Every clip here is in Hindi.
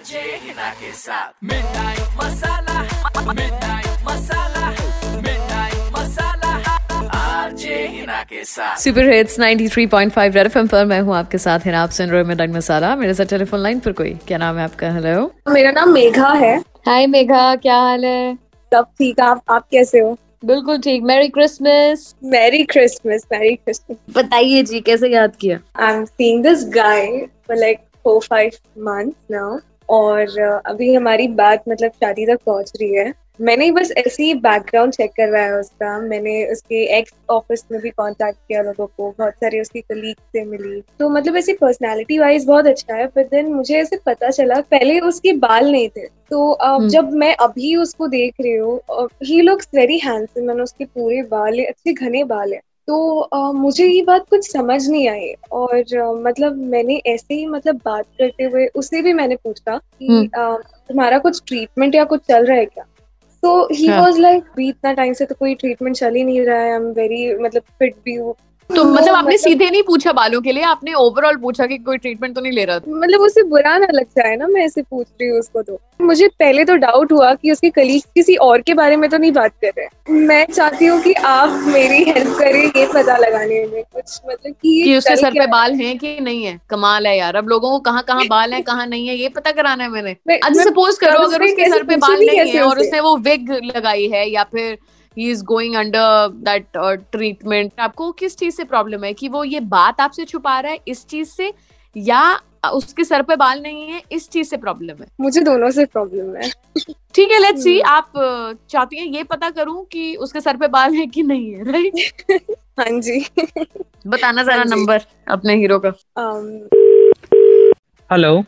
आरजे हिना के साथ midnight masala midnight masala midnight masala RJ Hina के साथ सुपर हिट्स 93.5 रेड एफएम पर मैं हूँ आपके साथ हिना आप सुन रहे हो मिडनाइट मसाला। मेरे साथ टेलीफोन लाइन पर कोई? क्या नाम है आपका? हेलो मेरा नाम मेघा है। हाय मेघा क्या हाल है? सब ठीक आप आप कैसे हो? बिल्कुल ठीक। Merry Christmas merry Christmas merry Christmas बताइए जी कैसे याद किया? I am seeing this guy for like four five months now और अभी हमारी बात मतलब शादी तक पहुँच रही है। मैंने बस ऐसे ही बैकग्राउंड चेक करवाया उसका। मैंने उसके एक्स ऑफ़िस में भी कांटेक्ट किया लोगों को। बहुत सारे उसकी कलीग से मिली। तो मतलब ऐसी पर्सनालिटी वाइज बहुत अच्छा है पर देन मुझे ऐसे पता चला पहले उसके बाल नहीं थे। तो uh, हम्म। जब मैं अभी उसको देख रही हूँ ही लुक्स वेरी हैंडसम मैंने उसके पूरे बाल है अच्छे घने बाल है। तो आ, मुझे ये बात कुछ समझ नहीं आई और आ, मतलब मैंने ऐसे ही मतलब बात करते हुए उससे भी मैंने पूछा कि हम्म। तुम्हारा कुछ ट्रीटमेंट या कुछ चल रहा है क्या? तो ही। वॉज़ लाइक भी इतना टाइम से तो कोई ट्रीटमेंट चल ही नहीं रहा है आई एम वेरी मतलब फिट भी हूँ। तो मतलब आपने सीधे नहीं पूछा बालों के लिए? आपने ओवरऑल पूछा कि कोई ट्रीटमेंट तो नहीं ले रहा था? मतलब उसे बुरा ना लग जाए ना मैं ऐसे पूछ रही हूँ उसको तो। मुझे पहले तो डाउट हुआ कि उसके कलीग किसी और के बारे में तो नहीं बात कर रहे मैं चाहती हूँ कि आप मेरी हेल्प करें ये पता लगाने में कुछ मतलब कि कि उसके सर पे बाल हैं कि नहीं है? कमाल है यार। अब लोगों को कहाँ कहाँ बाल है कहाँ नहीं है ये पता कराना है मैंने। अच्छा सपोज़ करो अगर उसके सर पे बाल नहीं है और उसने वो विग लगाई है या फिर he is going under that treatment आपको किस चीज़ से प्रॉब्लम है? कि वो ये बात आपसे छुपा रहा है इस चीज़ से या उसके सर पे बाल नहीं है इस चीज़ से प्रॉब्लम है? मुझे दोनों से प्रॉब्लम है। ठीक है लेट्स सी हम्म। आप चाहती हैं ये पता करूँ कि उसके सर पे बाल है कि नहीं है राइट हाँ जी। बताना जरा हाँ नंबर अपने हीरो का। Um, हेलो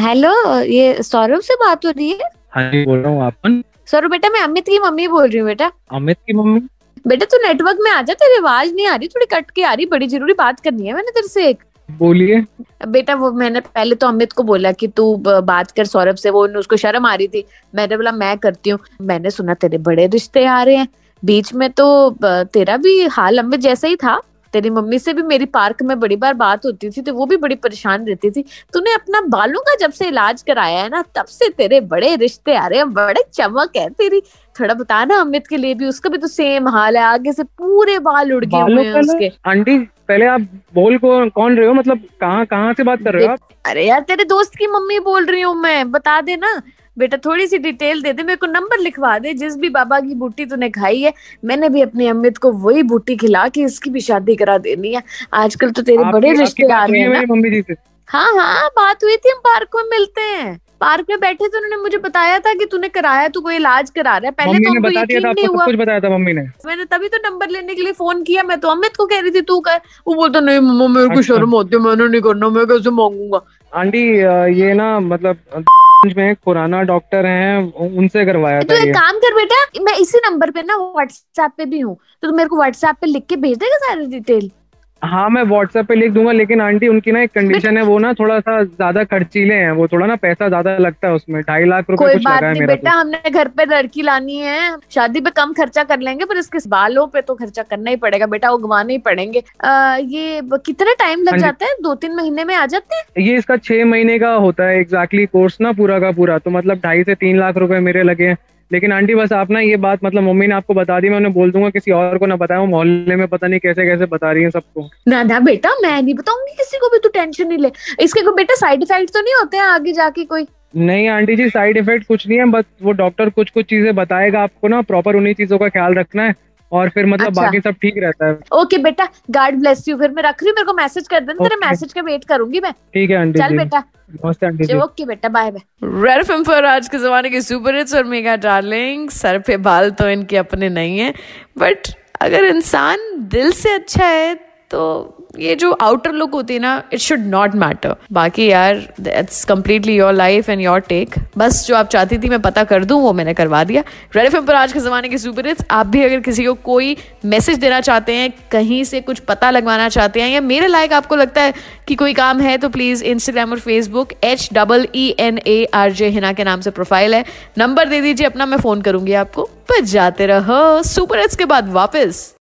हेलो ये सौरभ से बात हो रही है? हाँ जी बोल रहा हूँ आपन सौरभ बेटा मैं अमित की मम्मी बोल रही हूँ बेटा। अमित की मम्मी? बेटा तू नेटवर्क में आ जा तेरी आवाज़ नहीं आ रही थोड़ी कट के आ रही बड़ी ज़रूरी बात करनी है मैंने तेरे से एक। बोलिए। बेटा वो मैंने पहले तो अमित को बोला कि तू बात कर सौरभ से वो उसको शर्म आ रही थी। मैंने बोला मैं करती हूँ। मैंने सुना तेरे बड़े रिश्ते आ रहे हैं। बीच में तो तेरा भी हाल अमित जैसा ही था। तेरी मम्मी से भी मेरी पार्क में बड़ी बार बात होती थी तो वो भी बड़ी परेशान रहती थी। तूने अपना बालों का जब से इलाज कराया है ना तब से तेरे बड़े रिश्ते आ रहे हैं बड़े चमक है तेरी। थोड़ा बता ना अमित के लिए भी उसका भी तो सेम हाल है आगे से पूरे बाल उड़ गए हुए हैं उसके। आंटी पहले आप बोल को कौन रहे हो मतलब कहाँ कहाँ से बात कर रहे हो आप? अरे यार तेरे दोस्त की मम्मी बोल रही हूँ मैं बता दे ना बेटा थोड़ी सी डिटेल दे दे मेरे को नंबर लिखवा दे जिस भी बाबा की बूटी तूने खाई है मैंने भी अपनी अमित को वही बूटी खिला के इसकी भी शादी करा देनी है। आजकल तो तेरे बड़े रिश्ते आ रहे हैं मम्मी जी से? हाँ हाँ बात हुई थी हम पार्क में मिलते हैं। पार्क में बैठे थे उन्होंने मुझे बताया था कि तूने कराया तू कोई इलाज करा रहा है। पहले तो उनको बता दिया यकीन था नहीं हुआ। कुछ बताया था मम्मी ने। मैंने तभी तो नंबर लेने के लिए फ़ोन किया मैं तो अमित को कह रही थी तू कर। वो बोलता नहीं मम्मा मेरे को अच्छा। शर्म होती है मैंने नहीं करना मैं कैसे मांगूँगा? आंटी ये ना मतलब में पुराना डॉक्टर हैं उनसे करवाया तो था एक काम कर बेटा मैं इसी नंबर पे ना व्हाट्सएप पे भी हूँ तो तुम मेरे को व्हाट्सएप पे लिख के भेज देगा सारी डिटेल हाँ मैं व्हाट्सएप पे लिख दूँगा लेकिन आंटी उनकी ना एक कंडीशन है वो ना थोड़ा सा ज़्यादा खर्चीले हैं वो थोड़ा ना पैसा ज़्यादा लगता है उसमें ढाई लाख रुपए कोई कुछ बात लगा है नहीं बेटा हमने घर पे लड़की लानी है शादी पे कम खर्चा कर लेंगे पर इसके बालों पे तो खर्चा करना ही पड़ेगा बेटा उगवाने ही पड़ेंगे। आ, ये कितना टाइम लग हाँ। जाता है? दो तीन महीने में आ जाते हैं? तो ये इसका छह महीने का होता है एग्जैक्टली कोर्स ना पूरा का पूरा तो मतलब ढाई से तीन लाख रुपए मेरे लगे हैं। लेकिन आंटी बस आप ना ये बात मतलब मम्मी ने आपको बता दी मैं उन्हें बोल दूँगा किसी और को ना बताया वो मोहल्ले में पता नहीं कैसे कैसे बता रही है सबको। ना ना बेटा मैं नहीं बताऊँगी किसी को भी तू टेंशन नहीं ले। इसके कोई बेटा साइड इफ़ेक्ट तो नहीं होते हैं आगे जाके कोई? नहीं आंटी जी साइड इफ़ेक्ट कुछ नहीं है बस वो डॉक्टर कुछ कुछ चीज़ें बताएगा आपको ना प्रॉपर उन्हीं चीज़ों का ख्याल रखना है। और फिर मतलब अच्छा। बाकी सब ठीक रहता है। ओके बेटा गॉड ब्लेस यू फिर मैं रख रही हूँ मेरे को मैसेज कर देना तेरे मैसेज का वेट करूँगी मैं। ठीक है आंटी चल जी। बेटा। नमस्ते आंटी जी। ओके बेटा बाय बाय रेड फ़िल्म पर आज के जमाने के सुपर हिट्स और मेगा डार्लिंग सर पे बाल तो इनके अपने नहीं है बट अगर इंसान दिल से अच्छा है तो ये जो आउटर लुक होती है ना इट शुड नॉट मैटर बाकी यार it's completely your life and your take बस जो आप चाहती थी मैं पता कर दूँ, वो मैंने करवा दिया. रेड फ़िल्म पर आज के ज़माने के सुपर हिट्स आप भी अगर किसी को कोई मैसेज देना चाहते हैं, कहीं से कुछ पता लगवाना चाहते हैं, या मेरे लायक आपको लगता है कि कोई काम है तो प्लीज़ इंस्टाग्राम और Facebook H double E N A R J Hina के नाम से प्रोफ़ाइल है. नंबर दे दीजिए, अपना मैं फ़ोन करूँगी आपको. पर जाते रहो. सुपर हिट्स के बाद वापस.